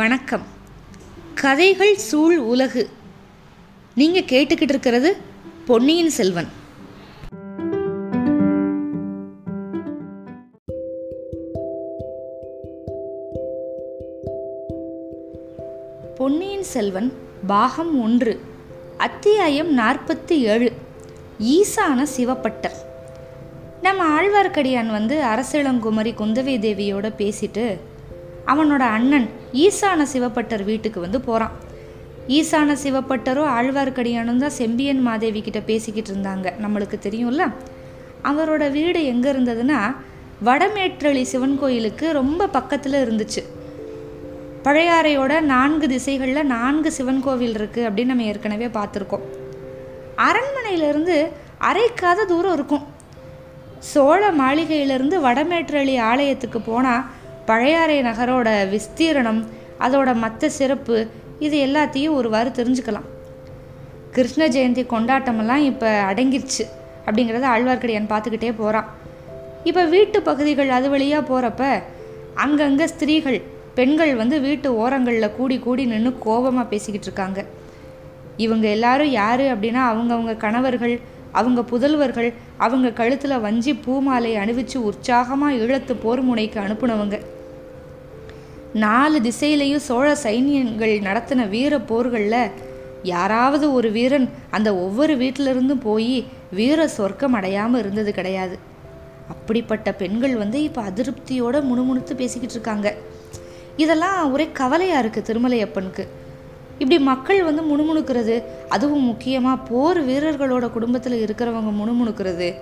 வணக்கம். கதைகள் சூழ் உலகு. நீங்கள் கேட்டுக்கிட்டு இருக்கிறது பொன்னியின் செல்வன். பொன்னியின் செல்வன் பாகம் ஒன்று அத்தியாயம் நாற்பத்தி ஏழு ஈசான சிவப்பட்டர். நம்ம ஆழ்வார்க்கடியான் வந்து அரசிளங்குமரி குந்தவை தேவியோட பேசிட்டு அவனோட அண்ணன் ஈசான சிவப்பட்டர் வீட்டுக்கு வந்து போகிறான் ஈசான சிவப்பட்டரும் ஆழ்வார்க்கடியானும் தான் செம்பியன் மாதேவி கிட்ட பேசிக்கிட்டு இருந்தாங்க. நம்மளுக்கு தெரியும்ல? அவரோட வீடு எங்கே இருந்ததுன்னா வடமேற்றளி சிவன் கோயிலுக்கு ரொம்ப பக்கத்தில் இருந்துச்சு. பழையாறையோட நான்கு திசைகளில் நான்கு சிவன் கோவில் இருக்குது அப்படின்னு நம்ம ஏற்கனவே பார்த்துருக்கோம். அரண்மனையிலேருந்து அரைக்காத தூரம் இருக்கும். சோழ மாளிகையிலிருந்து வடமேற்றளி ஆலயத்துக்கு போனால் பழையாறை நகரோட விஸ்தீரணம் அதோட மற்ற சிறப்பு இது எல்லாத்தையும் ஒருவாறு தெரிஞ்சுக்கலாம். கிருஷ்ண ஜெயந்தி கொண்டாட்டமெல்லாம் இப்போ அடங்கிருச்சு அப்படிங்கிறத ஆழ்வார்க்கடியான் பார்த்துக்கிட்டே போகிறான் இப்போ வீட்டு பகுதிகள் அது வழியாக போகிறப்ப அங்கங்கே ஸ்திரீகள் பெண்கள் வந்து வீட்டு ஓரங்களில் கூடி கூடி நின்று கோபமாக பேசிக்கிட்டு இருக்காங்க. இவங்க எல்லாரும் யார் அப்படின்னா அவங்கவுங்க கணவர்கள் அவங்க புதல்வர்கள் அவங்க கழுத்தில் வஞ்சி பூமாலை அணிவிச்சு உற்சாகமாக ஈழத்து போர் முனைக்கு அனுப்புனவங்க. நாலு திசையிலையும் சோழ சைனியங்கள் நடத்தின வீர போர்களில் யாராவது ஒரு வீரன் அந்த ஒவ்வொரு வீட்டிலிருந்தும் போய் வீர சொர்க்கம் அடையாமல் இருந்தது கிடையாது. அப்படிப்பட்ட பெண்கள் வந்து இப்போ அதிருப்தியோட முணுமுணுத்து பேசிக்கிட்டு இருக்காங்க. இதெல்லாம் ஒரே கவலையாக இருக்குது திருமலையப்பனுக்கு. இப்படி மக்கள் வந்து முணுமுணுக்கிறது அதுவும் முக்கியமாக போர் வீரர்களோட குடும்பத்தில் இருக்கிறவங்க முணுமுணுக்கிறது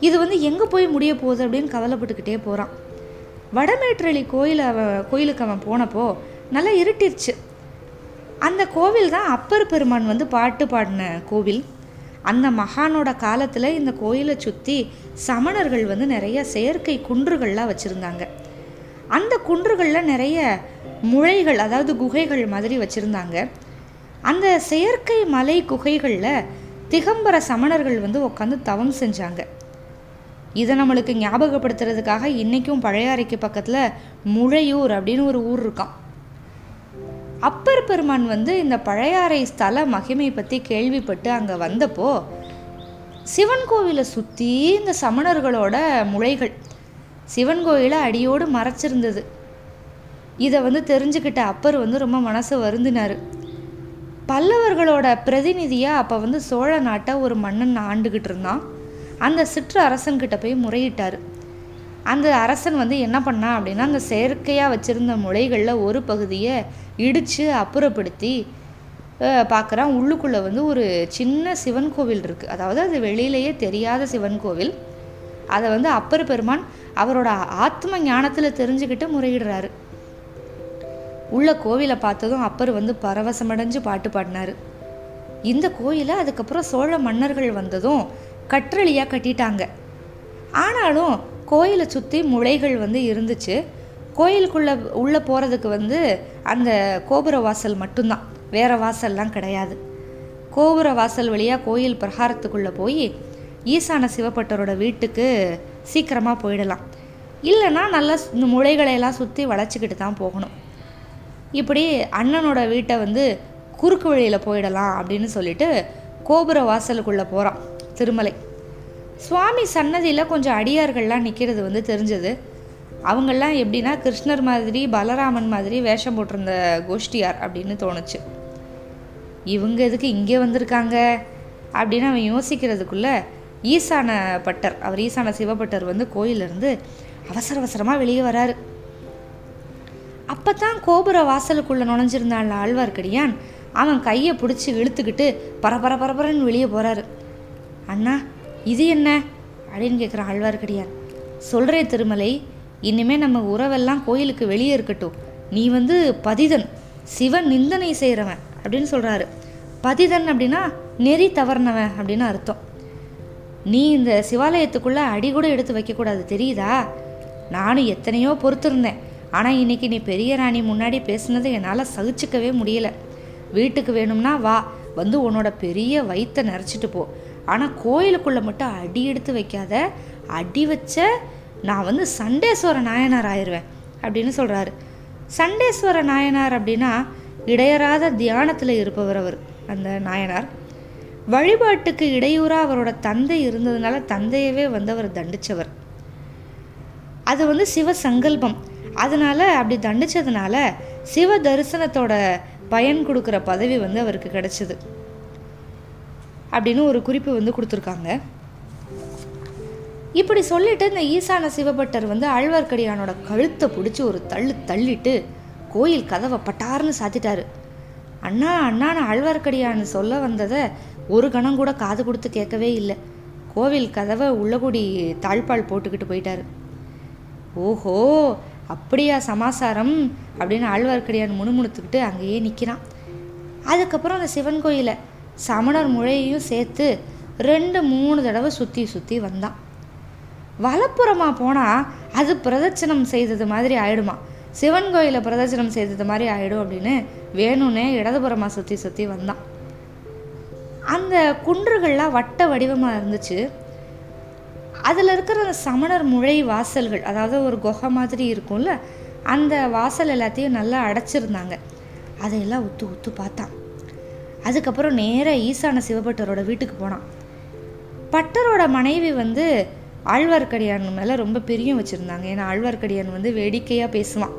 இது வந்து எங்கே போய் முடிய போகுது அப்படின்னு கவலைப்பட்டுக்கிட்டே போகிறான் வடமேற்றளி கோயில் அவன் கோயிலுக்கு அவன் போனப்போ நல்லா இருட்டிருச்சு. அந்த கோவில் தான் அப்பர் பெருமான் வந்து பாட்டு பாடின கோவில். அந்த மகானோட காலத்தில் இந்த கோயிலை சுற்றி சமணர்கள் வந்து நிறைய செயற்கை குன்றுகள்லாம் வச்சுருந்தாங்க. அந்த குன்றுகளில் நிறைய முளைகள் அதாவது குகைகள் மாதிரி வச்சுருந்தாங்க. அந்த செயற்கை மலை குகைகளில் திகம்பர சமணர்கள் வந்து உட்காந்து தவம் செஞ்சாங்க. இதை நம்மளுக்கு ஞாபகப்படுத்துறதுக்காக இன்றைக்கும் பழையாறைக்கு பக்கத்தில் முழையூர் அப்படின்னு ஒரு ஊர் இருக்கான் அப்பர் பெருமான் வந்து இந்த பழையாறை ஸ்தல மகிமை பற்றி கேள்விப்பட்டு அங்கே வந்தப்போ சிவன் கோவிலை சுற்றி இந்த சமணர்களோட முளைகள் சிவன் கோயிலை அடியோடு மறைச்சிருந்தது. இதை வந்து தெரிஞ்சுக்கிட்ட அப்பர் வந்து ரொம்ப மனசு வருந்தினார். பல்லவர்களோட பிரதிநிதியாக அப்போ வந்து சோழ நாட்டை ஒரு மன்னன் ஆண்டுக்கிட்டு இருந்தான். அந்த சிற்று அரசன்கிட்ட போய் முறையிட்டார். அந்த அரசன் வந்து என்ன பண்ணா அப்படின்னா அந்த செயற்கையாக வச்சுருந்த முளைகளில் ஒரு பகுதியை இடித்து அப்புறப்படுத்தி பார்க்குறான் உள்ளுக்குள்ளே வந்து ஒரு சின்ன சிவன் கோவில் இருக்குது அதாவது அது வெளியிலேயே தெரியாத சிவன் கோவில். அதை வந்து அப்பர் பெருமான் அவரோட ஆத்ம ஞானத்தில் தெரிஞ்சுக்கிட்டு முறையிடுறாரு. உள்ள கோவிலை பார்த்ததும் அப்பர் வந்து பரவசமடைஞ்சு பாட்டு பாடினார். இந்த கோயிலை அதுக்கப்புறம் சோழ மன்னர்கள் வந்ததும் கற்றளியாக கட்டிட்டாங்க. ஆனாலும் கோயிலை சுற்றி முளைகள் வந்து இருந்துச்சு. கோயிலுக்குள்ளே உள்ளே போகிறதுக்கு வந்து அந்த கோபுர வாசல் மட்டும்தான். வேறு வாசல்லாம் கிடையாது. கோபுர வாசல் வழியாக கோயில் பிரகாரத்துக்குள்ளே போய் ஈசான சிவப்பட்டரோட வீட்டுக்கு சீக்கிரமாக போயிடலாம். இல்லைன்னா நல்லா இந்த முளைகளையெல்லாம் சுற்றி வளைச்சிக்கிட்டு தான் போகணும். இப்படி அண்ணனோட வீட்டை வந்து குறுக்கு வழியில் போயிடலாம் அப்படின்னு சொல்லிட்டு கோபுர வாசலுக்குள்ளே போகிறான் திருமலை. சுவாமி சன்னதியில் கொஞ்சம் அடியார்கள்லாம் நிற்கிறது வந்து தெரிஞ்சது. அவங்கெல்லாம் எப்படின்னா கிருஷ்ணர் மாதிரி பலராமன் மாதிரி வேஷம் போட்டிருந்த கோஷ்டியார் அப்படின்னு தோணுச்சு. இவங்க எதுக்கு இங்கே வந்திருக்காங்க? அப்படின்னு அவன் யோசிக்கிறதுக்குள்ளே ஈசான பட்டர் அவர் ஈசான சிவபட்டர் வந்து கோயிலிருந்து அவசர அவசரமாக வெளியே வராரு. அப்போ தான் கோபுர வாசலுக்குள்ளே நுழைஞ்சிருந்தாள் ஆழ்வார்க்கடியான் அவன் கையை பிடிச்சி இழுத்துக்கிட்டு பரபர பரபரன்னு வெளியே போகிறாரு அண்ணா இது என்ன? அப்படின்னு கேட்குறான் ஆழ்வார்க்கடியான். சொல்கிறேன் திருமலை இனிமேல் நம்ம உறவெல்லாம் கோயிலுக்கு வெளியே இருக்கட்டும். நீ வந்து பதிதன் சிவன் நிந்தனை செய்கிறவன் அப்படின்னு சொல்கிறாரு பதிதன் அப்படின்னா நெறி தவறினவன் அப்படின்னு அர்த்தம். நீ இந்த சிவாலயத்துக்குள்ளே அடி கூட எடுத்து வைக்கக்கூடாது தெரியுதா? நானும் எத்தனையோ பொறுத்திருந்தேன். ஆனால் இன்னைக்கு நீ பெரிய ராணி முன்னாடி பேசுனதை என்னால் சகிச்சுக்கவே முடியல. வீட்டுக்கு வேணும்னா வா வந்து உன்னோட பெரிய வயிற்றை நிறச்சிட்டு போ. ஆனால் கோயிலுக்குள்ளே மட்டும் அடி எடுத்து வைக்காத அடி வச்ச நான் வந்து சண்டேஸ்வர நாயனார் ஆயிடுவேன் அப்படின்னு சொல்கிறாரு சண்டேஸ்வர நாயனார் அப்படின்னா இடையறாத தியானத்தில் இருப்பவர் அவர் அந்த நாயனார். வழிபாட்டுக்கு இடையூறாக அவரோட தந்தை இருந்ததுனால தந்தையவே வந்து அவர் தண்டித்தவர் அது வந்து சிவ சங்கல்பம். அதனால் அப்படி தண்டித்ததுனால சிவ தரிசனத்தோட பயன் கொடுக்குற பதவி வந்து அவருக்கு கிடச்சிது. அப்படின்னு ஒரு குறிப்பு வந்து கொடுத்துருக்காங்க. இப்படி சொல்லிட்டு இந்த ஈசான சிவபட்டர் வந்து ஆழ்வார்க்கடியானோட கழுத்தை பிடிச்சி ஒரு தள்ளு தள்ளிட்டு கோயில் கதவை பட்டார்னு சாத்திட்டாரு. அண்ணா அண்ணான்னு ஆழ்வார்க்கடியான்னு சொல்ல வந்ததை ஒரு கணம் கூட காது கொடுத்து கேட்கவே இல்லை. கோவில் கதவை உள்ளகுடி தாழ்பால் போட்டுக்கிட்டு போயிட்டாரு. ஓஹோ அப்படியா சமாசாரம்? அப்படின்னு ஆழ்வார்க்கடியான் முணுமுணுத்துக்கிட்டு அங்கேயே நிற்கிறான் அதுக்கப்புறம் அந்த சிவன் கோயிலை சமணர் முழையையும் சேர்த்து ரெண்டு மூணு தடவை சுற்றி சுற்றி வந்தான். வலப்புறமாக போனால் அது பிரதட்சணம் செய்தது மாதிரி ஆயிடுமா? சிவன் கோயிலை பிரதட்சணம் செய்தது மாதிரி ஆயிடும் அப்படின்னு வேணும்னே இடதுபுறமாக சுற்றி சுற்றி வந்தான். அந்த குன்றுகள்லாம் வட்ட வடிவமாக இருந்துச்சு. அதில் இருக்கிற அந்த சமணர் முழை வாசல்கள் அதாவது ஒரு குகை மாதிரி இருக்கும்ல அந்த வாசல் எல்லாத்தையும் நல்லா அடைச்சிருந்தாங்க. அதையெல்லாம் உத்து உத்து பார்த்தான். அதுக்கப்புறம் நேராக ஈசான சிவபட்டரோட வீட்டுக்கு போனான். பட்டரோட மனைவி வந்து ஆழ்வார்க்கடியான் மேலே ரொம்ப பிரியம் வச்சுருந்தாங்க. ஏன்னா ஆழ்வார்க்கடியான் வந்து வேடிக்கையாக பேசுவான்.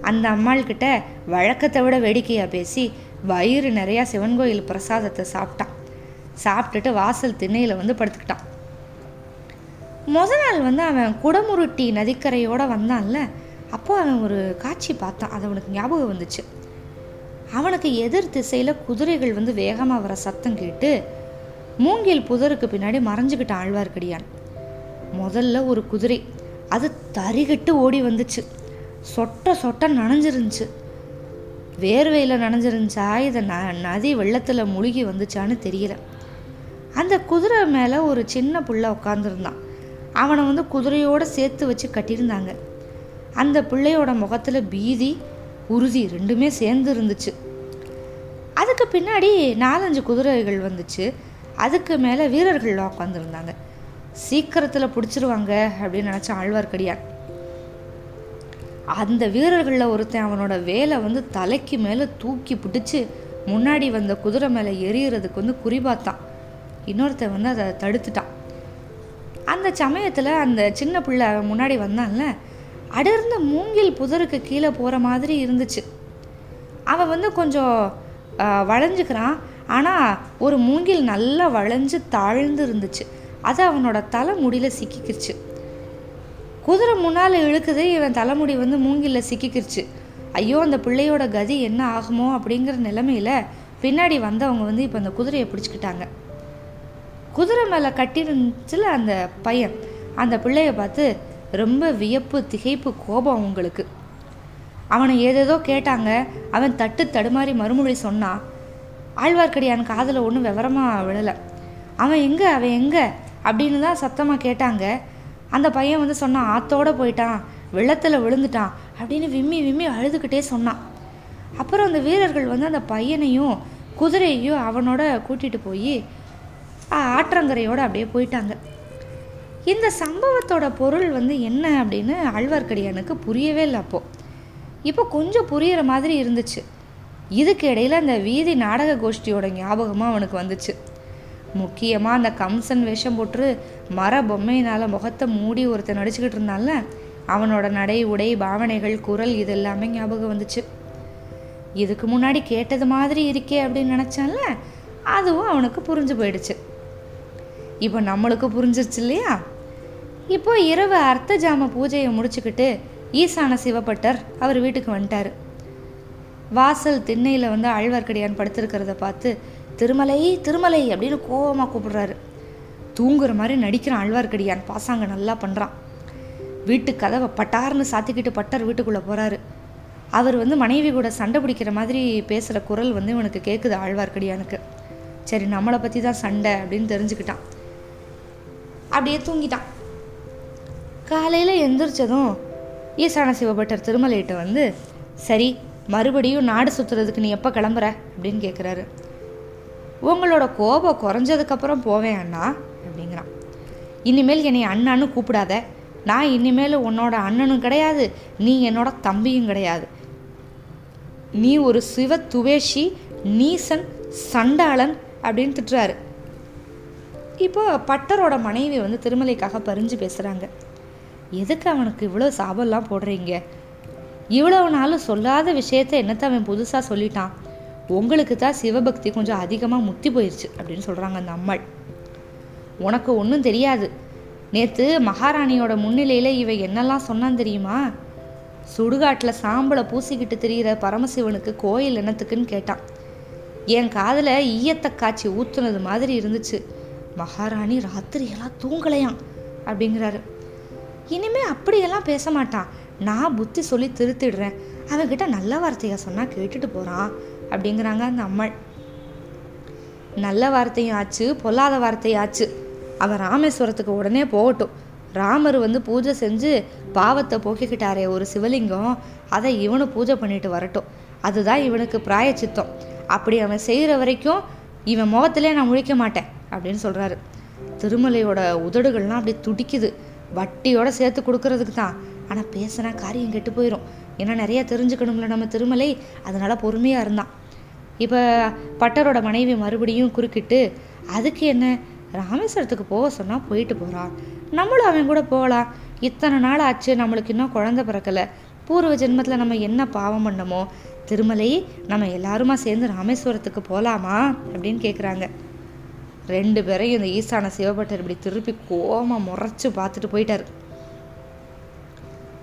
அந்த அம்மாள்கிட்ட வழக்கத்தை விட வேடிக்கையாக பேசி வயிறு நிறையா சிவன் கோயில் பிரசாதத்தை சாப்பிட்டான். சாப்பிட்டுட்டு வாசல் திண்ணையில் வந்து படுத்துக்கிட்டான். முத நாள் வந்து அவன் குடமுருட்டி நதிக்கரையோடு வந்தான்ல அப்போது அவன் ஒரு காட்சி பார்த்தான். அது அவனுக்கு ஞாபகம் வந்துச்சு. அவனுக்கு எதிர் திசையில் குதிரைகள் வந்து வேகமாக வர சத்தம் கேட்டு மூங்கில் புதருக்கு பின்னாடி மறைஞ்சுக்கிட்டான் ஆழ்வார்க்கடியான். முதல்ல ஒரு குதிரை. அது தறிகட்டு ஓடி வந்துச்சு. சொட்ட சொட்ட நனைஞ்சிருந்துச்சு. வேர்வையில் நனைஞ்சிருந்துச்சா? இதை ந நதி வெள்ளத்தில் முழுகி வந்துச்சான்னு தெரியல. அந்த குதிரை மேலே ஒரு சின்ன புள்ள உட்காந்துருந்தான் அவனை வந்து குதிரையோடு சேர்த்து வச்சு கட்டியிருந்தாங்க. அந்த பிள்ளையோட முகத்தில் பீதி உறுதி ரெண்டுமே சேர்ந்து இருந்துச்சு. அதுக்கு பின்னாடி நாலஞ்சு குதிரைகள் வந்துச்சு. அதுக்கு மேலே வீரர்கள் உட்காந்துருந்தாங்க சீக்கிரத்தில் பிடிச்சிருவாங்க அப்படின்னு நினச்ச ஆழ்வார்க்கடியான். அந்த வீரர்களில் ஒருத்தன் அவனோட வேலை வந்து தலைக்கு மேலே தூக்கி பிடிச்சி முன்னாடி வந்த குதிரை மேலே எரியறதுக்கு வந்து குறிபாத்தான் இன்னொருத்தன் வந்து அதை தடுத்துட்டான். அந்த சமயத்தில் அந்த சின்ன பிள்ளை முன்னாடி வந்தான்ல அடர்ந்த மூங்கில் புதருக்கு கீழே போகிற மாதிரி இருந்துச்சு. அவன் வந்து கொஞ்சம் வளைஞ்சுக்கிறான். ஆனால் ஒரு மூங்கில் நல்லா வளைஞ்சு தாழ்ந்து இருந்துச்சு. அது அவனோட தலை முடியில் சிக்கிக்கிருச்சு. குதிரை முன்னால் இழுக்குது இவன் தலைமுடி வந்து மூங்கில் சிக்கிக்கிருச்சு. ஐயோ அந்த பிள்ளையோட கதி என்ன ஆகுமோ அப்படிங்கிற நிலமையில பின்னாடி வந்தவங்க வந்து இப்போ அந்த குதிரையை பிடிச்சிக்கிட்டாங்க. குதிரை மேலே கட்டிருந்துச்சுல அந்த பையன் அந்த பிள்ளைய பார்த்து ரொம்ப வியப்பு திகைப்பு கோபம் உங்களுக்கு. அவனை ஏதேதோ கேட்டாங்க. அவன் தட்டு தடுமாறி மறுமொழி சொன்னான் ஆழ்வார்க்கடியான் காதில் ஒன்றும் விவரமாக விழலை. அவன் எங்கே அவன் எங்கே? அப்படின்னு தான் சத்தமாக கேட்டாங்க. அந்த பையன் வந்து சொன்னான் ஆத்தோடு போயிட்டான். வெள்ளத்தில் விழுந்துட்டான். அப்படின்னு விம்மி விம்மி அழுதுகிட்டே சொன்னான் அப்புறம் அந்த வீரர்கள் வந்து அந்த பையனையும் குதிரையையும் அவனோட கூட்டிகிட்டு போய் ஆற்றங்கரையோடு அப்படியே போயிட்டாங்க. இந்த சம்பவத்தோட பொருள் வந்து என்ன அப்படின்னு ஆழ்வார்க்கடியானுக்கு புரியவே இல்லை அப்போது இப்போ கொஞ்சம் புரிகிற மாதிரி இருந்துச்சு. இதுக்கு இடையில் அந்த வீதி நாடக கோஷ்டியோட ஞாபகமாக அவனுக்கு வந்துச்சு. முக்கியமாக அந்த கம்சன் வேஷம் போட்டு மர பொம்மையினால் முகத்தை மூடி ஒருத்தன் நடிச்சுக்கிட்டு இருந்தான்ல அவனோட நடை உடை பாவனைகள் குரல் இது எல்லாமே ஞாபகம் வந்துச்சு. இதுக்கு முன்னாடி கேட்டது மாதிரி இருக்கே அப்படின்னு நினச்சான்ல அதுவும் அவனுக்கு புரிஞ்சு போயிடுச்சு. இப்போ நம்மளுக்கு புரிஞ்சிருச்சு இல்லையா? இப்போ இரவு அர்த்த ஜாம பூஜையை முடிச்சுக்கிட்டு ஈசான சிவப்பட்டர் அவர் வீட்டுக்கு வந்துட்டார். வாசல் திண்ணையில் வந்து ஆழ்வார்க்கடியான் படுத்திருக்கிறத பார்த்து திருமலை திருமலை அப்படின்னு கோபமாக கூப்பிடுறாரு. தூங்குற மாதிரி நடிக்கிறான் ஆழ்வார்க்கடியான் பாசாங்க நல்லா பண்ணுறான் வீட்டு கதவை பட்டார்னு சாத்திக்கிட்டு பட்டர் வீட்டுக்குள்ளே போகிறாரு அவர் வந்து மனைவி கூட சண்டை பிடிக்கிற மாதிரி பேசுகிற குரல் வந்து இவனுக்கு கேட்குது ஆழ்வார்க்கடியானுக்கு. சரி நம்மளை பற்றி தான் சண்டை அப்படின்னு தெரிஞ்சுக்கிட்டான். அப்படியே தூங்கிட்டான். காலையில் எந்திரிச்சதும் ஈசான சிவபட்டர் திருமலையிட்ட வந்து சரி மறுபடியும் நாடு சுற்றுறதுக்கு நீ எப்போ கிளம்புற? அப்படின்னு கேட்குறாரு உங்களோட கோபம் குறைஞ்சதுக்கப்புறம் போவேன் அண்ணா அப்படிங்கிறான். இனிமேல் என்னை அண்ணான்னு கூப்பிடாத. நான் இனிமேல் உன்னோட அண்ணனும் கிடையாது. நீ என்னோட தம்பியும் கிடையாது. நீ ஒரு சிவ துவேஷி நீசன் சண்டாளன் அப்படின்னு திட்டுறாரு. இப்போ பட்டரோட மனைவி வந்து திருமலைக்காக பறிஞ்சு பேசுகிறாங்க எதுக்கு அவனுக்கு இவ்வளோ சாபம்லாம் போடுறீங்க? இவ்வளவு நாளும் சொல்லாத விஷயத்த என்னத்த அவன் புதுசாக சொல்லிட்டான்? உங்களுக்கு தான் சிவபக்தி கொஞ்சம் அதிகமாக முத்தி போயிடுச்சு அப்படின்னு சொல்கிறாங்க அந்த அம்மாள். உனக்கு ஒன்றும் தெரியாது. நேற்று மகாராணியோட முன்னிலையில் இவ என்னெல்லாம் சொன்னான் தெரியுமா? சுடுகாட்டில் சாம்பலை பூசிக்கிட்டு தெரிகிற பரமசிவனுக்கு கோயில் என்னத்துக்குன்னு கேட்டான். என் காதில் ஈயத்தை காய்ச்சி ஊற்றுனது மாதிரி இருந்துச்சு. மகாராணி ராத்திரியெல்லாம் தூங்கலையாம் அப்படிங்கிறாரு. இனிமே அப்படியெல்லாம் பேச மாட்டான். நான் புத்தி சொல்லி திருத்திடுறேன். அவன்கிட்ட நல்ல வார்த்தையை சொன்னால் கேட்டுட்டு போகிறான் அப்படிங்கிறாங்க அந்த அம்மாள். நல்ல வார்த்தையும் ஆச்சு பொல்லாத வார்த்தையாச்சு. ஆச்சு அவன் ராமேஸ்வரத்துக்கு உடனே போகட்டும். ராமர் வந்து பூஜை செஞ்சு பாவத்தை போக்கிக்கிட்டாரே ஒரு சிவலிங்கம் அதை இவனு பூஜை பண்ணிட்டு வரட்டும். அதுதான் இவனுக்கு பிராயச்சித்தம். அப்படி அவன் செய்கிற வரைக்கும் இவன் முகத்திலே நான் முழிக்க மாட்டேன் அப்படின்னு சொல்கிறாரு திருமலையோட உதடுகள்லாம் அப்படி துடிக்குது. வட்டியோட சேர்த்து கொடுக்கறதுக்கு தான். ஆனால் பேசினா காரியம் கெட்டு போயிடும் ஏன்னா நிறையா தெரிஞ்சுக்கணும்ல நம்ம திருமலை. அதனால் பொறுமையாக இருந்தான். இப்போ பட்டரோட மனைவி மறுபடியும் குறுக்கிட்டு அதுக்கு என்ன? ராமேஸ்வரத்துக்கு போக சொன்னால் போயிட்டு போகிறான் நம்மளும் அவன் கூட போகலாம். இத்தனை நாள் ஆச்சு நம்மளுக்கு இன்னும் குழந்த பிறக்கலை. பூர்வ ஜென்மத்தில் நம்ம என்ன பாவம் பண்ணமோ? திருமலை நம்ம எல்லாருமா சேர்ந்து ராமேஸ்வரத்துக்கு போகலாமா அப்படின்னு கேட்குறாங்க ரெண்டு பேரையும் இந்த ஈசான சிவபட்டர் இப்படி திருப்பி கோமா முறைச்சு பார்த்துட்டு போயிட்டார்.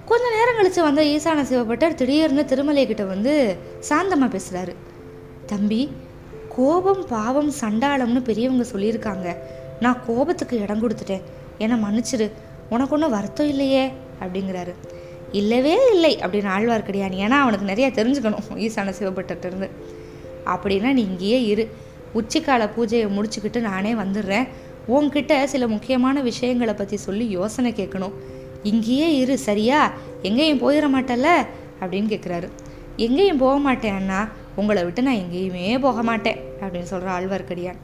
கொஞ்ச நேரம் கழிச்சு வந்த ஈசான சிவபட்டர் திடீர்னு திருமலை கிட்ட வந்து சாந்தமாக பேசுகிறாரு தம்பி கோபம் பாவம் சண்டாளம்னு பெரியவங்க சொல்லியிருக்காங்க. நான் கோபத்துக்கு இடம் கொடுத்துட்டேன். என்னை மன்னிச்சிரு. உனக்கு ஒன்றும் வருத்தம் இல்லையே அப்படிங்கிறாரு. இல்லவே இல்லை அப்படின்னு ஆழ்வார்க்கடியான். ஏன்னா அவனுக்கு நிறையா தெரிஞ்சுக்கணும் ஈசான சிவபட்டர்கிட்டருந்து அப்படின்னா நீ இங்கேயே இரு. உச்சிக்கால பூஜையை முடிச்சுக்கிட்டு நானே வந்துடுறேன். உன்கிட்ட சில முக்கியமான விஷயங்களை பற்றி சொல்லி யோசனை கேட்கணும். இங்கேயே இரு சரியா? எங்கேயும் போயிட மாட்டல்ல? அப்படின்னு கேட்குறாரு எங்கேயும் போக மாட்டேன் அண்ணா. உங்களை விட்டு நான் எங்கேயுமே போக மாட்டேன் அப்படின்னு சொல்கிற ஆழ்வார்க்கடியான்.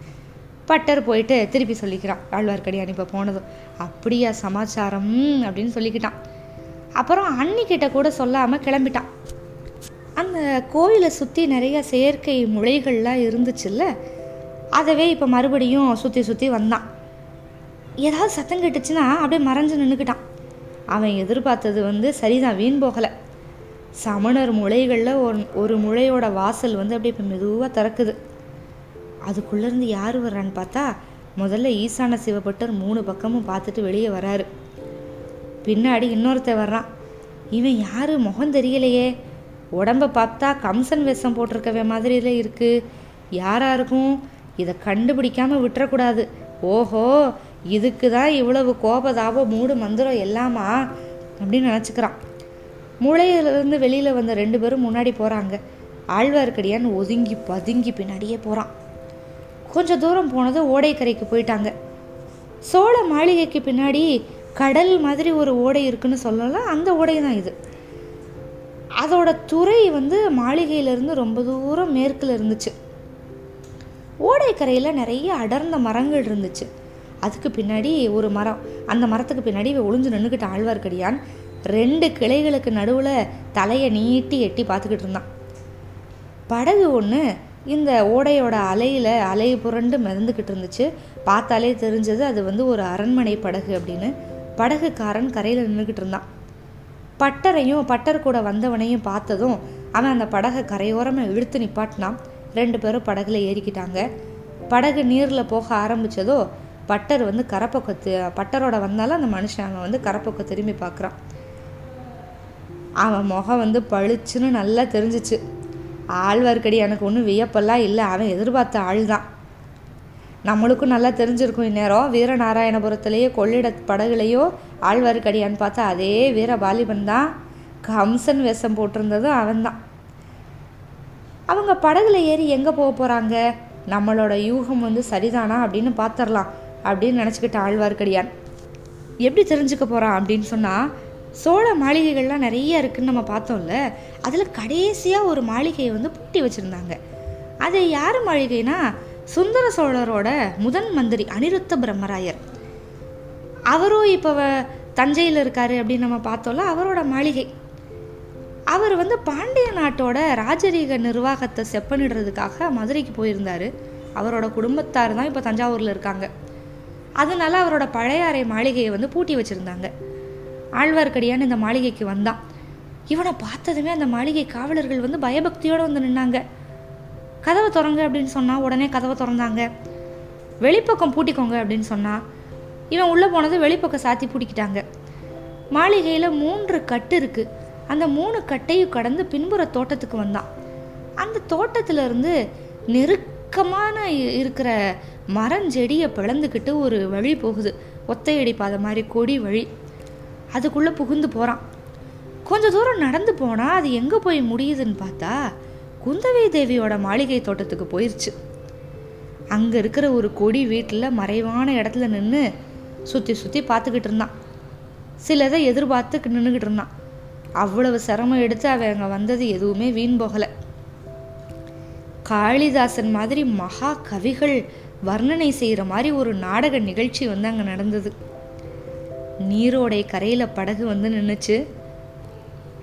பட்டர் போயிட்டு திருப்பி சொல்லிக்கிறான். ஆழ்வார்க்கடியான் இப்போ போனதும் அப்படியா சமாச்சாரம்? அப்படின்னு சொல்லிக்கிட்டான். அப்புறம் அன்னிக்கிட்ட கூட சொல்லாமல் கிளம்பிட்டான். அந்த கோயிலை சுற்றி நிறைய செயற்கை முளைகள்லாம் இருந்துச்சுல்ல? அதவே இப்போ மறுபடியும் சுற்றி சுற்றி வந்தான். ஏதாவது சத்தம் கெட்டுச்சுன்னா அப்படியே மறைஞ்சு நின்றுக்கிட்டான் அவன் எதிர்பார்த்தது வந்து சரிதான் வீண் போகலை. சமணர் முளைகளில் ஒரு ஒரு முளையோட வாசல் வந்து அப்படியே இப்போ மெதுவாக திறக்குது. அதுக்குள்ளேருந்து யார் வர்றான்னு பார்த்தா முதல்ல ஈசான சிவபட்டர் மூணு பக்கமும் பார்த்துட்டு வெளியே வராரு. பின்னாடி இன்னொருத்த வர்றான். இவன் யார்? முகம் தெரியலையே. உடம்ப பார்த்தா கம்சன் வேஷம் போட்டிருக்கவே மாதிரியில் இருக்குது யாராக இருக்கும்? இதை கண்டுபிடிக்காமல் விட்டுறக்கூடாது. ஓஹோ இதுக்கு தான் இவ்வளவு கோபதாபம் மூடு மந்திரம் எல்லாமா? அப்படின்னு நினச்சிக்கிறான். முளையிலிருந்து வெளியில் வந்த ரெண்டு பேரும் முன்னாடி போகிறாங்க ஆழ்வார்க்கடியான் ஒதுங்கி பதுங்கி பின்னாடியே போகிறான் கொஞ்சம் தூரம் போனது ஓடைக்கரைக்கு போயிட்டாங்க. சோழ மாளிகைக்கு பின்னாடி கடல் மாதிரி ஒரு ஓடை இருக்குன்னு சொல்லலாம் அந்த ஓடை தான் இது. அதோட துறை வந்து மாளிகையிலேருந்து ரொம்ப தூரம் மேற்கில் இருந்துச்சு. ஓடைக்கரையில் நிறைய அடர்ந்த மரங்கள் இருந்துச்சு. அதுக்கு பின்னாடி ஒரு மரம். அந்த மரத்துக்கு பின்னாடி ஒளிஞ்சு நின்றுக்கிட்ட ஆழ்வார்க்கடியான் ரெண்டு கிளைகளுக்கு நடுவில் தலையை நீட்டி எட்டி பார்த்துக்கிட்டு இருந்தான். படகு ஒன்று இந்த ஓடையோட அலையில் அலை புரண்டு மிதந்துக்கிட்டு இருந்துச்சு. பார்த்தாலே தெரிஞ்சது அது வந்து ஒரு அரண்மனை படகு அப்படின்னு. படகுக்காரன் கரையில் நின்றுக்கிட்டு இருந்தான். பட்டரையும் பட்டர் கூட வந்தவனையும் பார்த்ததும் அவன் அந்த படகை கரையோரமாக இழுத்து நிப்பாட்டினான். ரெண்டு பேரும் படகுல ஏறிக்கிட்டாங்க. படகு நீரில் போக ஆரம்பித்ததோ பட்டர் வந்து கரப்பக்கத்து பட்டரோட வந்தாலும் அந்த மனுஷன் அவன் வந்து கரப்பக்கம் திரும்பி பார்க்குறான் அவன் முகம் வந்து பளிச்சுன்னு நல்லா தெரிஞ்சிச்சு. ஆழ்வார்க்கடி எனக்கு ஒன்றும் வியப்பெல்லாம் இல்லை. அவன் எதிர்பார்த்த ஆள் தான் நம்மளுக்கும் நல்லா தெரிஞ்சிருக்கும் இந்நேரம். வீரநாராயணபுரத்துலேயே கொள்ளிட படகுலையோ ஆழ்வார்க்கடியான்னு பார்த்தா அதே வீர வாலிபன் தான். கம்சன் வேஷம் போட்டிருந்ததும் அவன்தான். அவங்க படகுல ஏறி எங்கே போக போகிறாங்க நம்மளோட யூகம் வந்து சரிதானா அப்படின்னு பார்த்துடலாம் அப்படின்னு நினச்சிக்கிட்ட ஆழ்வார்க்கடியான். எப்படி தெரிஞ்சுக்க போகிறான் அப்படின்னு சொன்னால் சோழ மாளிகைகள்லாம் நிறைய இருக்குதுன்னு நம்ம பார்த்தோம்ல அதில் கடைசியாக ஒரு மாளிகையை வந்து பூட்டி வச்சுருந்தாங்க. அது யார் மாளிகைனா சுந்தர சோழரோட முதன் மந்திரி அனிருத்த பிரம்மராயர். அவரும் இப்போ தஞ்சையில் இருக்காரு அப்படின்னு நம்ம பார்த்தோம்ல அவரோட மாளிகை. அவர் வந்து பாண்டிய நாட்டோட ராஜரீக நிர்வாகத்தை செப்பனிடுறதுக்காக மதுரைக்கு போயிருந்தார். அவரோட குடும்பத்தார் தான் இப்போ தஞ்சாவூரில் இருக்காங்க. அதனால அவரோட பழையாறை மாளிகையை வந்து பூட்டி வச்சுருந்தாங்க. ஆழ்வார்க்கடியான் இந்த மாளிகைக்கு வந்தான். இவனை பார்த்ததுமே அந்த மாளிகை காவலர்கள் வந்து பயபக்தியோடு வந்து நின்னாங்க. கதவை திறங்க அப்படின்னு சொன்னால் உடனே கதவை திறந்தாங்க. வெளிப்பக்கம் பூட்டிக்கோங்க அப்படின்னு சொன்னால் இவன் உள்ளே போனது வெளிப்பக்கம் சாத்தி பூட்டிக்கிட்டாங்க. மாளிகையில் மூன்று கட்டு இருக்குது அந்த மூணு கட்டையும் கடந்து பின்புற தோட்டத்துக்கு வந்தான். அந்த தோட்டத்திலிருந்து நெருக்கமான இ- இருக்கிற மரஞ்செடியை பிளந்துக்கிட்டு ஒரு வழி போகுது. ஒத்தையடி பாதை மாதிரி கொடி வழி. அதுக்குள்ளே புகுந்து போகிறான் கொஞ்ச தூரம் நடந்து போனால் அது எங்கே போய் முடியுதுன்னு பார்த்தா குந்தவை தேவியோட மாளிகை தோட்டத்துக்கு போயிடுச்சு அங்கே இருக்கிற ஒரு கொடி வீட்டில் மறைவான இடத்துல நின்று சுற்றி சுற்றி பார்த்துக்கிட்டு இருந்தான். சிலதை எதிர்பார்த்து நின்றுக்கிட்டு இருந்தான். அவ்வளவு சிரமம் எடுத்து அவன் அங்கே வந்தது எதுவுமே வீண் போகலை. காளிதாசன் மாதிரி மகா கவிகள் வர்ணனை செய்கிற மாதிரி ஒரு நாடக நிகழ்ச்சி வந்து அங்கே நடந்தது. நீரோடை கரையில் படகு வந்து நின்றுச்சு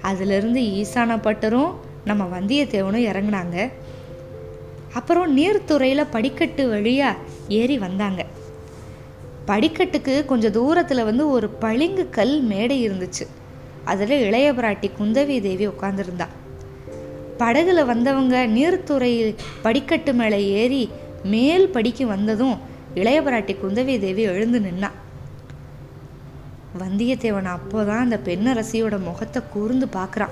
அதிலிருந்து ஈசானப்பட்டரும் நம்ம வந்தியத்தேவனும் இறங்குனாங்க. அப்புறம் நீர்த்துறையில் படிக்கட்டு வழியாக ஏறி வந்தாங்க. படிக்கட்டுக்கு கொஞ்சம் தூரத்தில் வந்து ஒரு பளிங்கு கல் மேடை இருந்துச்சு. அதில் இளைய பிராட்டி குந்தவி தேவி உட்காந்துருந்தா படகுல வந்தவங்க நீர்த்துறை படிக்கட்டு மேலே ஏறி மேல் படிக்கு வந்ததும் இளைய பிராட்டி குந்தவி தேவி எழுந்து நின்னா. வந்தியத்தேவன் அப்போதான் அந்த பெண்ணரசியோட முகத்தை கூர்ந்து பார்க்குறான்.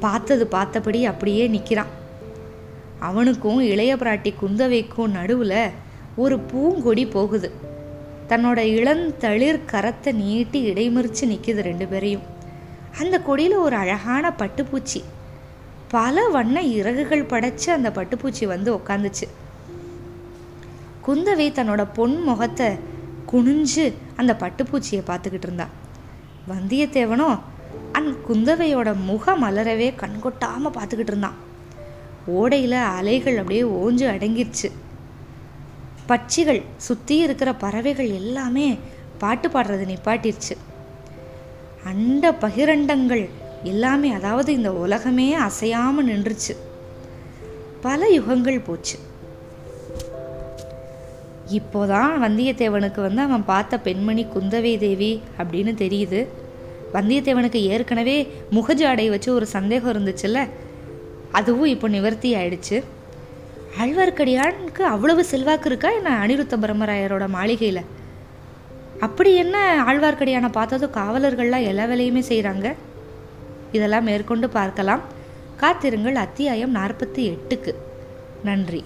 பார்த்தது பார்த்தபடி அப்படியே நிற்கிறான் அவனுக்கும் இளைய பிராட்டி குந்தவைக்கும் நடுவில் ஒரு பூங்கொடி போகுது. தன்னோட இளந்தளிர் கரத்தை நீட்டி இடைமறிச்சு நிற்கிது ரெண்டு பேரையும். அந்த கொடியில் ஒரு அழகான பட்டுப்பூச்சி. பல வண்ண இறகுகள் படைச்சு அந்த பட்டுப்பூச்சி வந்து உக்காந்துச்சு. குந்தவை தன்னோட பொன் முகத்தை குனிஞ்சு அந்த பட்டுப்பூச்சியை பார்த்துக்கிட்டு இருந்தா. வந்தியத்தேவனும் அந் குந்தவையோட முக மலரவே கண்கொட்டாமல் பார்த்துக்கிட்டு இருந்தான் ஓடையில் அலைகள் அப்படியே ஓஞ்சு அடங்கிருச்சு. பட்சிகள் சுற்றி இருக்கிற பறவைகள் எல்லாமே பாட்டு பாடுறது நிப்பாட்டிருச்சு. அண்ட பகிரண்டங்கள் எல்லாமே அதாவது இந்த உலகமே அசையாமல் நின்றுச்சு. பல யுகங்கள் போச்சு. இப்போதான் வந்தியத்தேவனுக்கு வந்து அவன் பார்த்த பெண்மணி குந்தவை தேவி அப்படின்னு தெரியுது. வந்தியத்தேவனுக்கு ஏற்கனவே முகஜாடை வச்சு ஒரு சந்தேகம் இருந்துச்சுல்ல? அதுவும் இப்போ நிவர்த்தி ஆயிடுச்சு. ஆழ்வார்க்கடியானுக்கு அவ்வளவு செல்வாக்கு இருக்கா என்ன அனிருத்த பிரம்மராயரோட மாளிகையில்? அப்படி என்ன ஆழ்வார்க்கடியானை பார்த்ததும் காவலர்கள்லாம் எல்லா வேலையுமே செய்கிறாங்க இதெல்லாம் மேற்கொண்டு பார்க்கலாம். காத்திருங்கள். அத்தியாயம் நாற்பத்தி எட்டுக்கு. நன்றி.